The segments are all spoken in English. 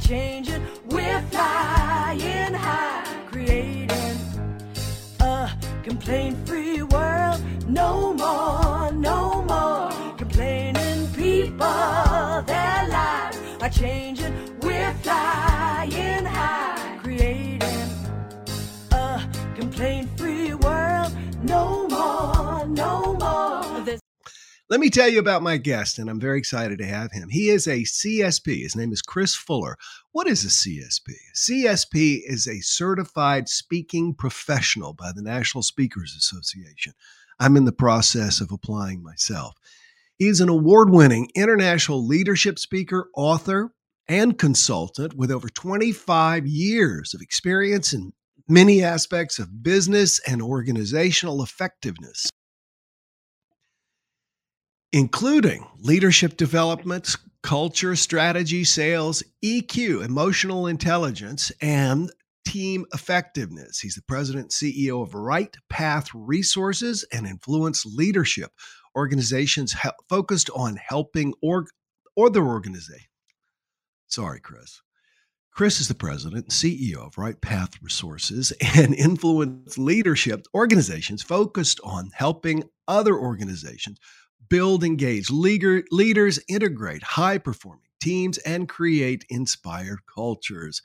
changing. We're flying high, creating a complaint free world. No more, no more complaining. People, their lives are changing. We're flying high, creating a complaint Let me tell you about my guest, and I'm very excited to have him. He is a CSP. His name is Chris Fuller. What is a CSP? CSP is a certified speaking professional by the National Speakers Association. I'm in the process of applying myself. He's an award winning international leadership speaker, author, and consultant with over 25 years of experience in many aspects of business and organizational effectiveness including leadership development, culture, strategy, sales, EQ, emotional intelligence, and team effectiveness. He's the president CEO of Right Path Resources and Influence Leadership, organizations he- focused on helping org- other organizations. Sorry, Chris. Chris is the president and CEO of Right Path Resources and Influence Leadership organizations focused on helping other organizations build engage leader, leaders, integrate high performing teams, and create inspired cultures.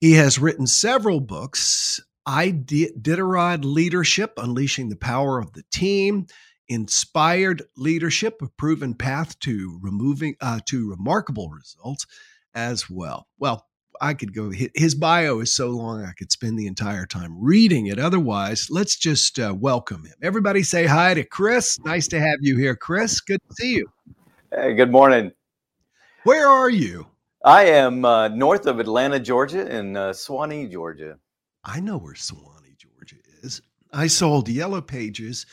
He has written several books I Iditarod Leadership, Unleashing the Power of the Team, Inspired Leadership, a proven path to removing uh, to remarkable results as well. Well, I could go. His bio is so long, I could spend the entire time reading it. Otherwise, let's just uh, welcome him. Everybody say hi to Chris. Nice to have you here, Chris. Good to see you. Hey, good morning. Where are you? I am uh, north of Atlanta, Georgia, in uh, Suwanee, Georgia. I know where Suwanee, Georgia is. I sold Yellow Pages,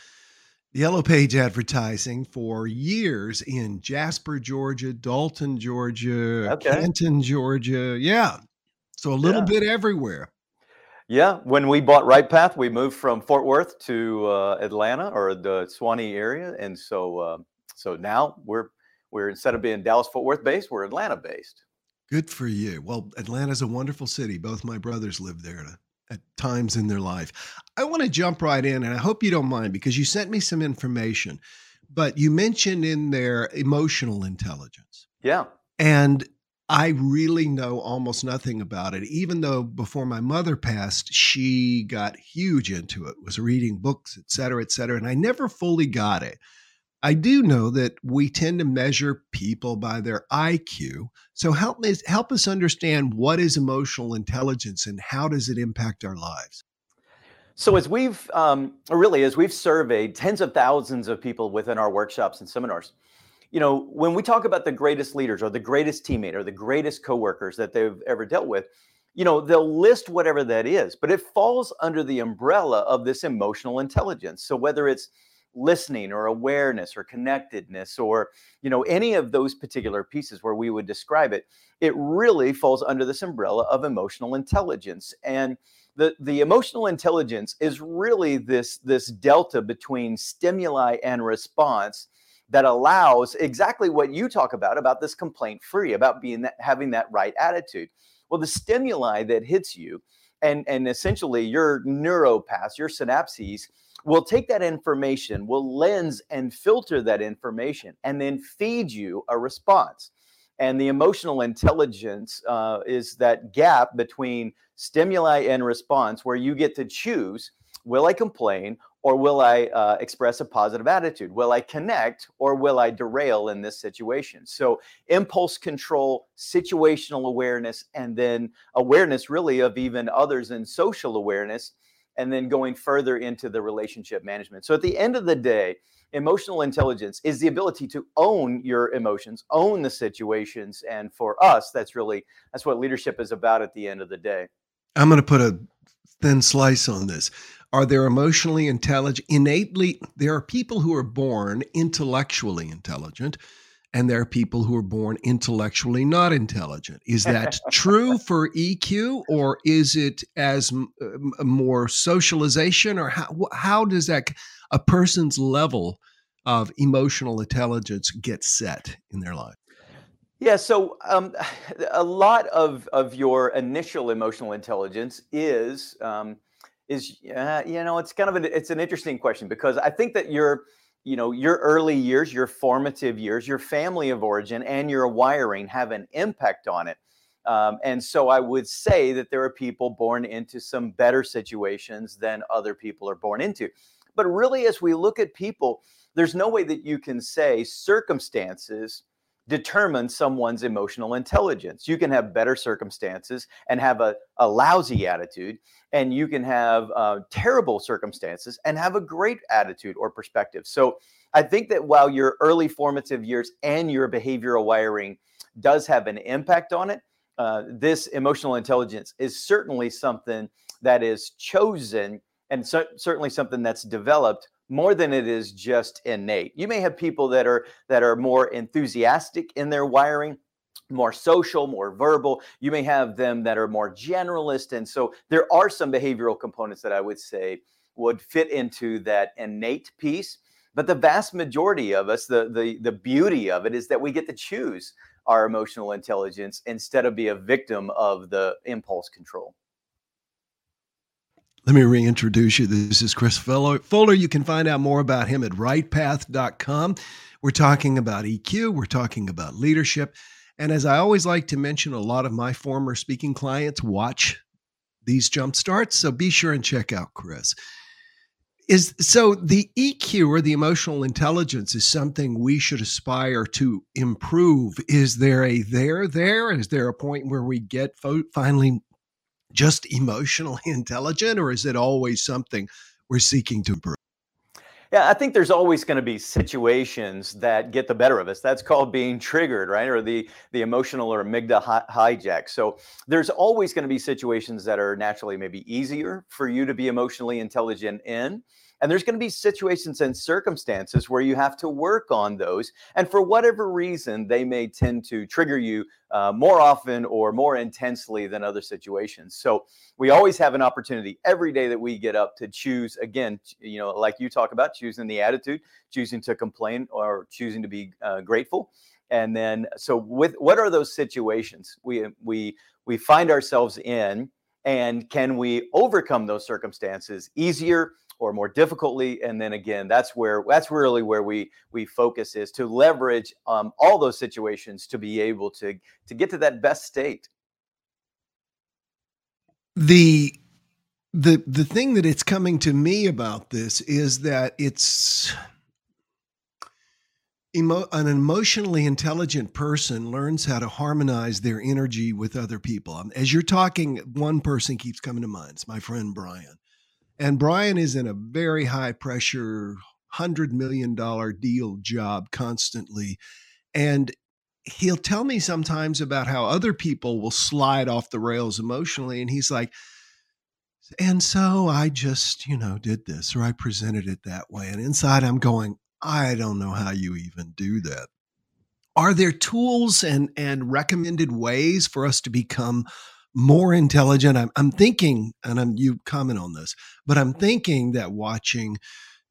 Yellow Page advertising for years in Jasper, Georgia, Dalton, Georgia, Okay. Canton, Georgia. Yeah. So a little Yeah. bit everywhere. Yeah, when we bought Right Path, we moved from Fort Worth to uh, Atlanta or the Suwanee area, and so uh, so now we're we're instead of being Dallas Fort Worth based, we're Atlanta based. Good for you. Well, Atlanta's a wonderful city. Both my brothers live there at, times in their life. I want to jump right in, and I hope you don't mind because you sent me some information, but you mentioned in there emotional intelligence. Yeah, And I really know almost nothing about it, even though before my mother passed, she got huge into it, was reading books, et cetera, et cetera. And I never fully got it. I do know that we tend to measure people by their IQ. So help me help us understand what is emotional intelligence and how does it impact our lives? So as we've um, really as we've surveyed tens of thousands of people within our workshops and seminars, you know, when we talk about the greatest leaders or the greatest teammate or the greatest coworkers that they've ever dealt with, you know, they'll list whatever that is, but it falls under the umbrella of this emotional intelligence. So whether it's listening or awareness or connectedness or you know any of those particular pieces where we would describe it it really falls under this umbrella of emotional intelligence. And the the emotional intelligence is really this this delta between stimuli and response that allows exactly what you talk about about this complaint free about being that having that right attitude. Well the stimuli that hits you and and essentially your neuropaths your synapses will take that information will lens and filter that information and then feed you a response. And the emotional intelligence uh, is that gap between stimuli and response where you get to choose will i complain or will i uh, express a positive attitude? Will i connect or will i derail in this situation? So impulse control situational awareness and then awareness really of even others and social awareness and then going further into the relationship management so at the end of the day emotional intelligence is the ability to own your emotions own the situations and for us that's really that's what leadership is about at the end of the day I'm going to put a thin slice on this. Are there emotionally intelligent, innately? There are people who are born intellectually intelligent, and there are people who are born intellectually not intelligent. Is that true for EQ, or is it as m- more socialization, or how, how does that a person's level of emotional intelligence get set in their life? Yeah, so um, a lot of of your initial emotional intelligence is um, is uh, you know it's kind of an it's an interesting question because I think that your you know your early years, your formative years, your family of origin, and your wiring have an impact on it. Um, and so I would say that there are people born into some better situations than other people are born into. But really, as we look at people, there's no way that you can say circumstances determine someone's emotional intelligence. You can have better circumstances and have a, a lousy attitude, and you can have uh, terrible circumstances and have a great attitude or perspective. So I think that while your early formative years and your behavioral wiring does have an impact on it, uh, this emotional intelligence is certainly something that is chosen and so, certainly something that's developed more than it is just innate. You may have people that are that are more enthusiastic in their wiring, more social, more verbal. You may have them that are more generalist and so there are some behavioral components that I would say would fit into that innate piece. But the vast majority of us, the the the beauty of it is that we get to choose our emotional intelligence instead of be a victim of the impulse control. Let me reintroduce you. This is Chris Fuller. You can find out more about him at rightpath.com. We're talking about EQ, we're talking about leadership. And as I always like to mention, a lot of my former speaking clients watch these jump starts. So be sure and check out Chris. Is so the EQ or the emotional intelligence is something we should aspire to improve. Is there a there there? Is there a point where we get fo- finally just emotionally intelligent, or is it always something we're seeking to improve? Yeah, I think there's always going to be situations that get the better of us. That's called being triggered, right? Or the the emotional or amygdala hi- hijack. So there's always going to be situations that are naturally maybe easier for you to be emotionally intelligent in, and there's going to be situations and circumstances where you have to work on those. And for whatever reason, they may tend to trigger you uh, more often or more intensely than other situations. So we always have an opportunity every day that we get up to choose, again, you know, like you talk about, choosing the attitude, choosing to complain or choosing to be uh, grateful and then so with what are those situations we we we find ourselves in and can we overcome those circumstances easier or more difficultly and then again that's where that's really where we we focus is to leverage um, all those situations to be able to to get to that best state. The the the thing that it's coming to me about this is that it's emo- an emotionally intelligent person learns how to harmonize their energy with other people. Um, as you're talking one person keeps coming to mind it's my friend brian and Brian is in a very high pressure, $100 million deal job constantly. And he'll tell me sometimes about how other people will slide off the rails emotionally. And he's like, and so I just, you know, did this or I presented it that way. And inside I'm going, I don't know how you even do that. Are there tools and, and recommended ways for us to become more intelligent. I'm, I'm thinking, and I'm, you comment on this, but I'm thinking that watching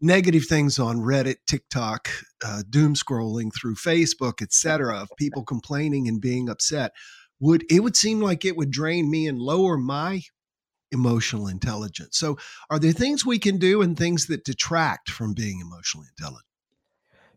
negative things on Reddit, TikTok, uh, doom scrolling through Facebook, etc., of people complaining and being upset, would it would seem like it would drain me and lower my emotional intelligence. So, are there things we can do and things that detract from being emotionally intelligent?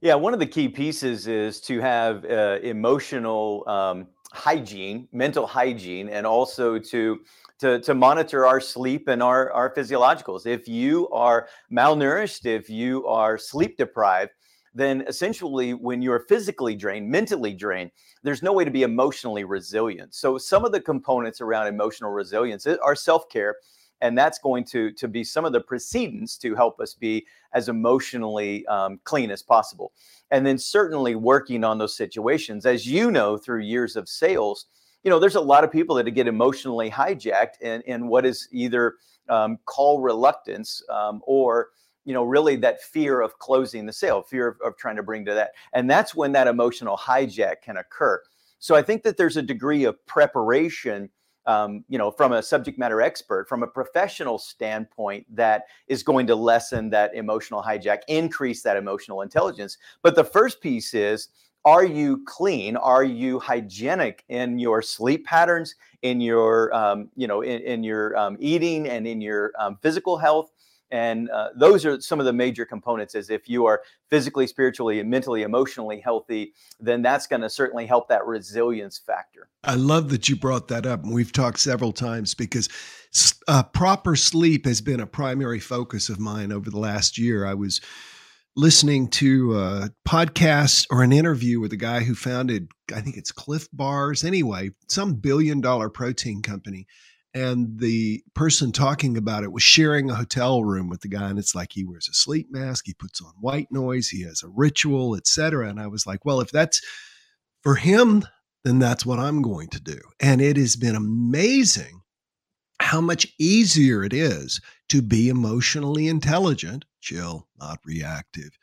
Yeah, one of the key pieces is to have uh, emotional um, hygiene, mental hygiene, and also to to, to monitor our sleep and our, our physiologicals. If you are malnourished, if you are sleep deprived, then essentially when you're physically drained, mentally drained, there's no way to be emotionally resilient. So some of the components around emotional resilience are self-care and that's going to to be some of the precedents to help us be as emotionally um, clean as possible. And then certainly working on those situations as you know through years of sales you know there's a lot of people that get emotionally hijacked in, in what is either um, call reluctance um, or you know really that fear of closing the sale fear of, of trying to bring to that. And that's when that emotional hijack can occur. So i think that there's a degree of preparation um, you know, from a subject matter expert, from a professional standpoint, that is going to lessen that emotional hijack, increase that emotional intelligence. But the first piece is are you clean are you hygienic in your sleep patterns in your um, you know in, in your um, eating and in your um, physical health and uh, those are some of the major components is if you are physically spiritually and mentally emotionally healthy then that's going to certainly help that resilience factor. I love that you brought that up and we've talked several times because uh, proper sleep has been a primary focus of mine over the last year. I was listening to a podcast or an interview with a guy who founded, I think it's Clif Bars, anyway, some billion dollar protein company. And the person talking about it was sharing a hotel room with the guy. And it's like he wears a sleep mask, he puts on white noise, he has a ritual, etc. And I was like, well, if that's for him, then that's what I'm going to do. And it has been amazing how much easier it is to be emotionally intelligent, chill, not reactive,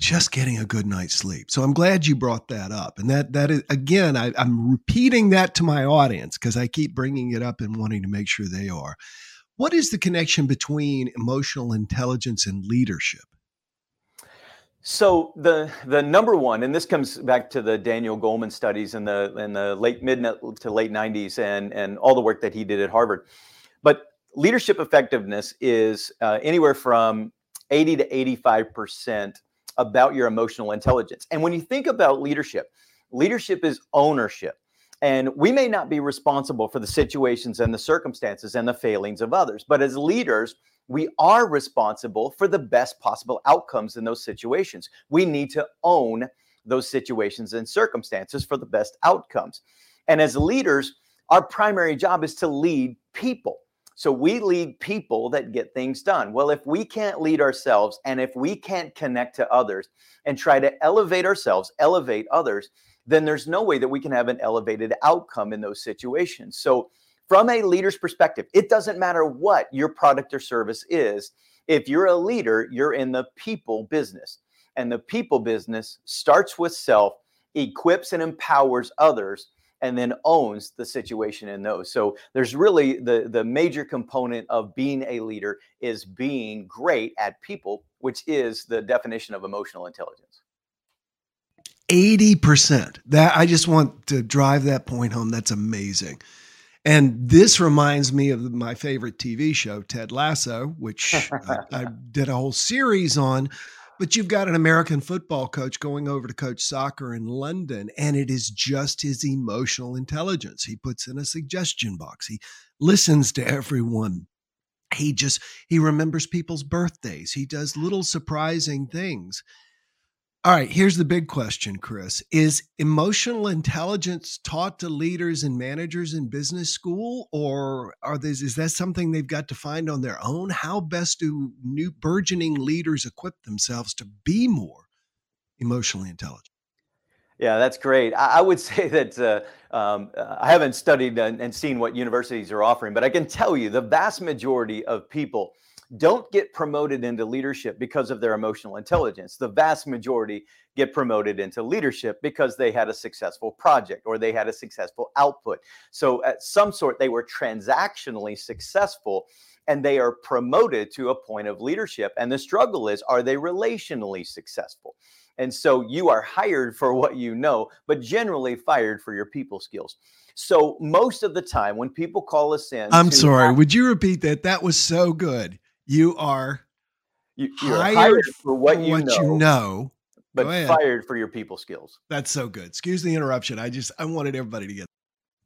just getting a good night's sleep. So I'm glad you brought that up. And that that is again, I, I'm repeating that to my audience because I keep bringing it up and wanting to make sure they are. What is the connection between emotional intelligence and leadership? So the the number one, and this comes back to the Daniel Goleman studies in the in the late mid to late 90s and and all the work that he did at Harvard. But leadership effectiveness is uh, anywhere from 80 to 85 percent about your emotional intelligence. And when you think about leadership, leadership is ownership. And we may not be responsible for the situations and the circumstances and the failings of others, but as leaders, we are responsible for the best possible outcomes in those situations. We need to own those situations and circumstances for the best outcomes. And as leaders, our primary job is to lead people. So we lead people that get things done. Well, if we can't lead ourselves and if we can't connect to others and try to elevate ourselves, elevate others, then there's no way that we can have an elevated outcome in those situations. So from a leader's perspective, it doesn't matter what your product or service is. If you're a leader, you're in the people business. And the people business starts with self, equips and empowers others, and then owns the situation in those. So there's really the, the major component of being a leader is being great at people, which is the definition of emotional intelligence. 80%. That I just want to drive that point home. That's amazing. And this reminds me of my favorite TV show, Ted Lasso, which I, I, did a whole series on. But you've got an American football coach going over to coach soccer in London, and it is just his emotional intelligence. He puts in a suggestion box, he listens to everyone. He just he remembers people's birthdays. He does little surprising things. All right, here's the big question, Chris. Is emotional intelligence taught to leaders and managers in business school, or are is that something they've got to find on their own? How best do new burgeoning leaders equip themselves to be more emotionally intelligent? Yeah, that's great. I, I would say that uh, um, uh, I haven't studied and, and seen what universities are offering, but I can tell you the vast majority of people don't get promoted into leadership because of their emotional intelligence. The vast majority get promoted into leadership because they had a successful project or they had a successful output. So, at some sort, they were transactionally successful and they are promoted to a point of leadership. And the struggle is are they relationally successful? And so you are hired for what you know, but generally fired for your people skills. So most of the time when people call us in, I'm sorry, would you repeat that? That was so good. You are you, are hired, hired, for what, you, what know, you know, but fired for your people skills. That's so good. Excuse the interruption. I just I wanted everybody to get.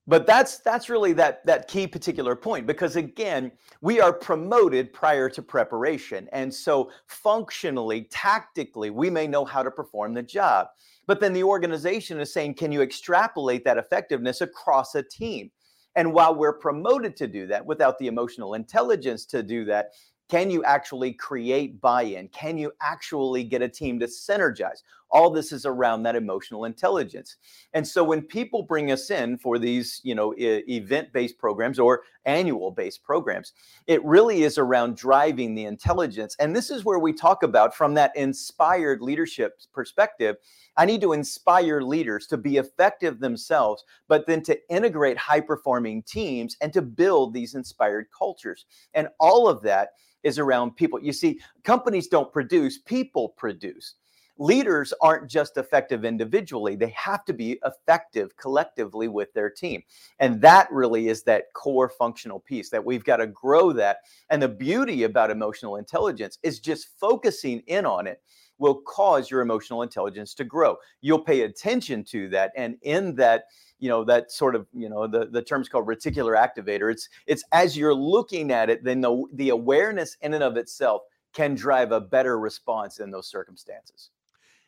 But that's that's really that that key particular point because again, we are promoted prior to preparation, and so functionally, tactically, we may know how to perform the job. But then the organization is saying, can you extrapolate that effectiveness across a team? And while we're promoted to do that without the emotional intelligence to do that, can you actually create buy in? Can you actually get a team to synergize? All this is around that emotional intelligence. And so when people bring us in for these, you know, e- event-based programs or annual-based programs, it really is around driving the intelligence. And this is where we talk about from that inspired leadership perspective, I need to inspire leaders to be effective themselves, but then to integrate high-performing teams and to build these inspired cultures. And all of that is around people. You see, companies don't produce, people produce. Leaders aren't just effective individually, they have to be effective collectively with their team. And that really is that core functional piece that we've got to grow that. And the beauty about emotional intelligence is just focusing in on it will cause your emotional intelligence to grow. You'll pay attention to that. And in that, you know that sort of you know the the term's called reticular activator it's it's as you're looking at it then the the awareness in and of itself can drive a better response in those circumstances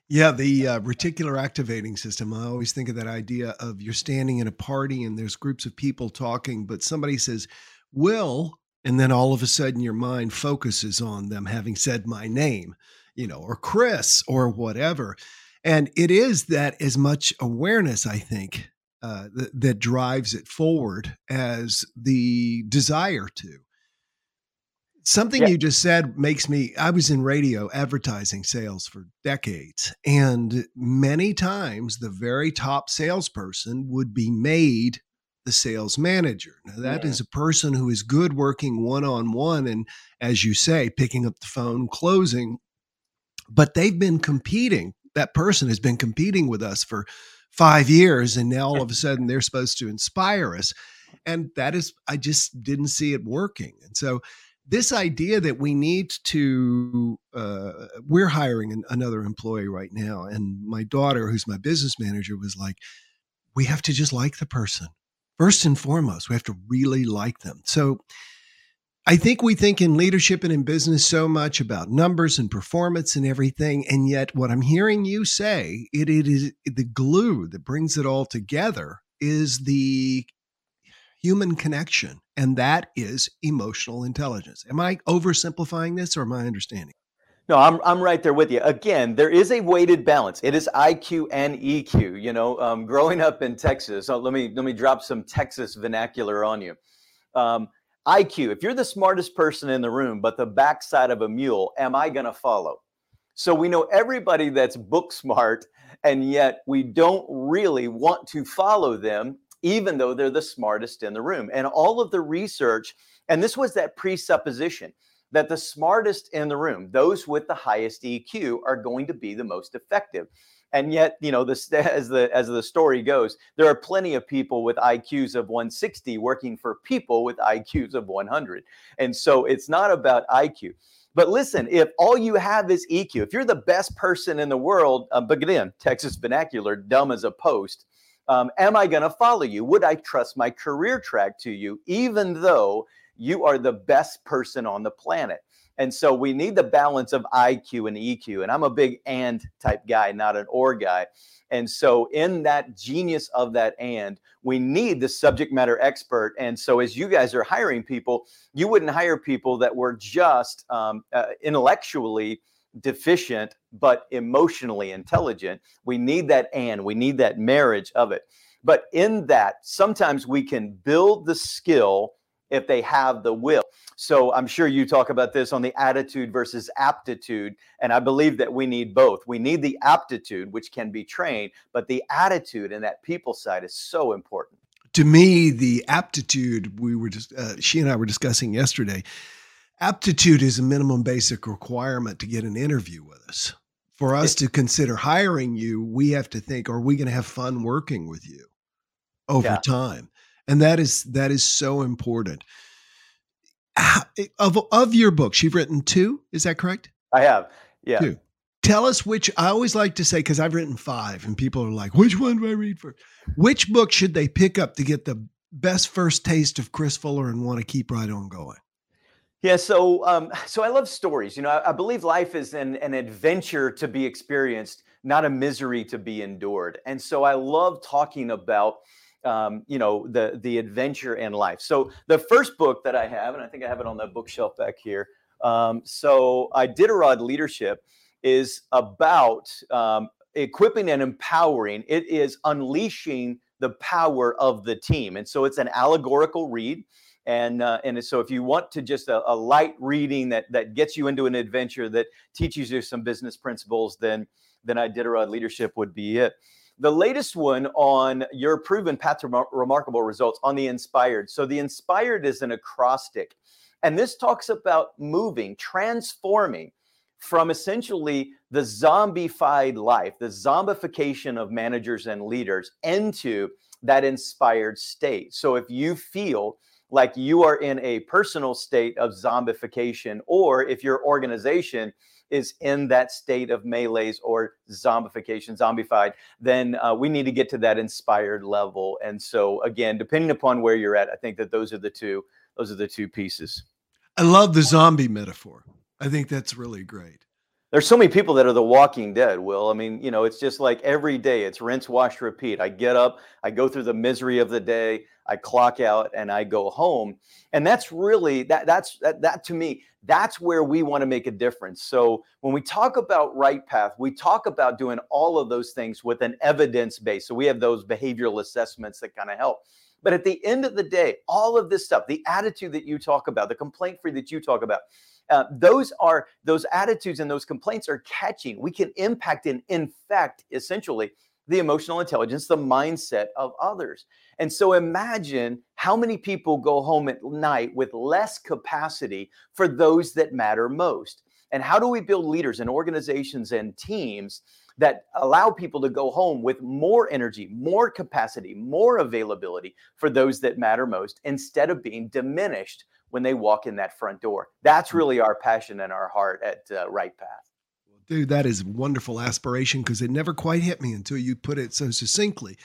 yeah, the uh, reticular activating system. I always think of that idea of you're standing in a party and there's groups of people talking, but somebody says, Will, and then all of a sudden your mind focuses on them having said my name, you know, or Chris or whatever. And it is that as much awareness, I think, uh, that, that drives it forward as the desire to. Something yeah. you just said makes me. I was in radio advertising sales for decades, and many times the very top salesperson would be made the sales manager. Now, that yeah. is a person who is good working one on one, and as you say, picking up the phone, closing. But they've been competing. That person has been competing with us for five years, and now all of a sudden they're supposed to inspire us. And that is, I just didn't see it working. And so this idea that we need to uh, we're hiring an, another employee right now and my daughter who's my business manager was like we have to just like the person first and foremost. We have to really like them. So i think we think in leadership and in business so much about numbers and performance and everything and yet what i'm hearing you say it, it is the glue that brings it all together is the human connection, and that is emotional intelligence. Am I oversimplifying this or am I understanding? No, I'm I'm right there with you. Again, there is a weighted balance. It is IQ and EQ. You know, um, growing up in Texas, so let me let me drop some Texas vernacular on you. Um, IQ. If you're the smartest person in the room, but the backside of a mule, am I going to follow? So we know everybody that's book smart, and yet we don't really want to follow them even though they're the smartest in the room. And all of the research, and this was that presupposition that the smartest in the room, those with the highest EQ, are going to be the most effective. And yet, you know, this as the as the story goes, there are plenty of people with IQs of 160 working for people with IQs of 100. And so it's not about IQ. But listen, if all you have is EQ, if you're the best person in the world, uh, but again, Texas vernacular, dumb as a post, um, am I going to follow you? Would I trust my career track to you, even though you are the best person on the planet? And so we need the balance of IQ and EQ. And I'm a big and type guy, not an or guy. And so, in that genius of that and, we need the subject matter expert. And so, as you guys are hiring people, you wouldn't hire people that were just um, uh, intellectually deficient but emotionally intelligent. We need that and we need that marriage of it. But in that, sometimes we can build the skill if they have the will. So I'm sure you talk about this on the attitude versus aptitude. And I believe that we need both. We need the aptitude, which can be trained, but the attitude and that people side is so important. To me, the aptitude we were just, uh, she and I were discussing yesterday aptitude is a minimum basic requirement to get an interview with us. For us to consider hiring you, we have to think, are we going to have fun working with you over yeah. time? And that is that is so important. Eh, of of your books, you've written two, is that correct? I have. Yeah. Two. Tell us which I always like to say because I've written five, and people are like, which one do I read first? Which book should they pick up to get the best first taste of Chris Fuller and want to keep right on going? Yeah, so um, so I love stories. You know, I, I believe life is an, an adventure to be experienced, not a misery to be endured. And so I love talking about um, you know the the adventure in life. So the first book that I have, and I think I have it on the bookshelf back here. Um, so Iditarod Leadership is about um, equipping and empowering. It is unleashing the power of the team, and so it's an allegorical read. And uh, and so if you want to just a, a, light reading that that gets you into an adventure that teaches you some business principles, then then Iditarod Leadership would be it. The latest one on your proven path to remarkable results on the inspired. So the inspired is an acrostic, and this talks about moving, transforming from essentially the zombified life, the zombification of managers and leaders into that inspired state. So if you feel like you are in a personal state of zombification, or if your organization is in that state of malaise or zombification, zombified, then uh, we need to get to that inspired level. And so, again, depending upon where you're at, I think that those are the two. Those are the two pieces. I love the zombie metaphor. I think that's really great there's so many people that are the walking dead will. I mean you know it's just like every day it's rinse wash repeat. I get up i go through the misery of the day i clock out and i go home. And that's really that that's that, that to me that's where we want to make a difference. So when we talk about right path we talk about doing all of those things with an evidence base. So we have those behavioral assessments that kind of help. But at the end of the day all of this stuff the attitude that you talk about the complaint free that you talk about uh, those are those attitudes and those complaints are catching. We can impact and infect essentially the emotional intelligence, the mindset of others. And so imagine how many people go home at night with less capacity for those that matter most. And how do we build leaders and organizations and teams that allow people to go home with more energy, more capacity, more availability for those that matter most instead of being diminished when they walk in that front door. That's hmm. really our passion and our heart at uh, Right Path. Dude, that is wonderful aspiration because it never quite hit me until you put it so succinctly.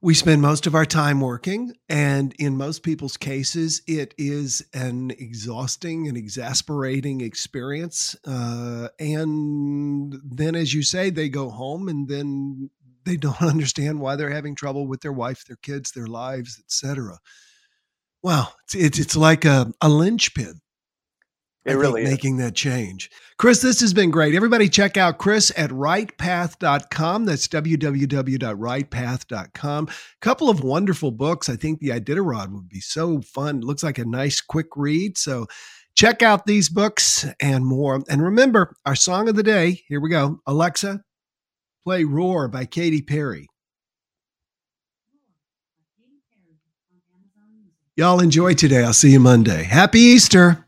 We spend most of our time working, and in most people's cases, it is an exhausting and exasperating experience. Uh, and then, as you say, they go home and then they don't understand why they're having trouble with their wife, their kids, their lives, etc. Wow, it's it's, it's like a, a linchpin. It really making that change. Chris, this has been great. Everybody check out Chris at rightpath.com. That's www.rightpath.com. Couple of wonderful books. I think the Iditarod would be so fun. It looks like a nice quick read. So check out these books and more. And remember, our song of the day, here we go. Alexa, play Roar by Katy Perry. Y'all enjoy today. I'll see you Monday. Happy Easter.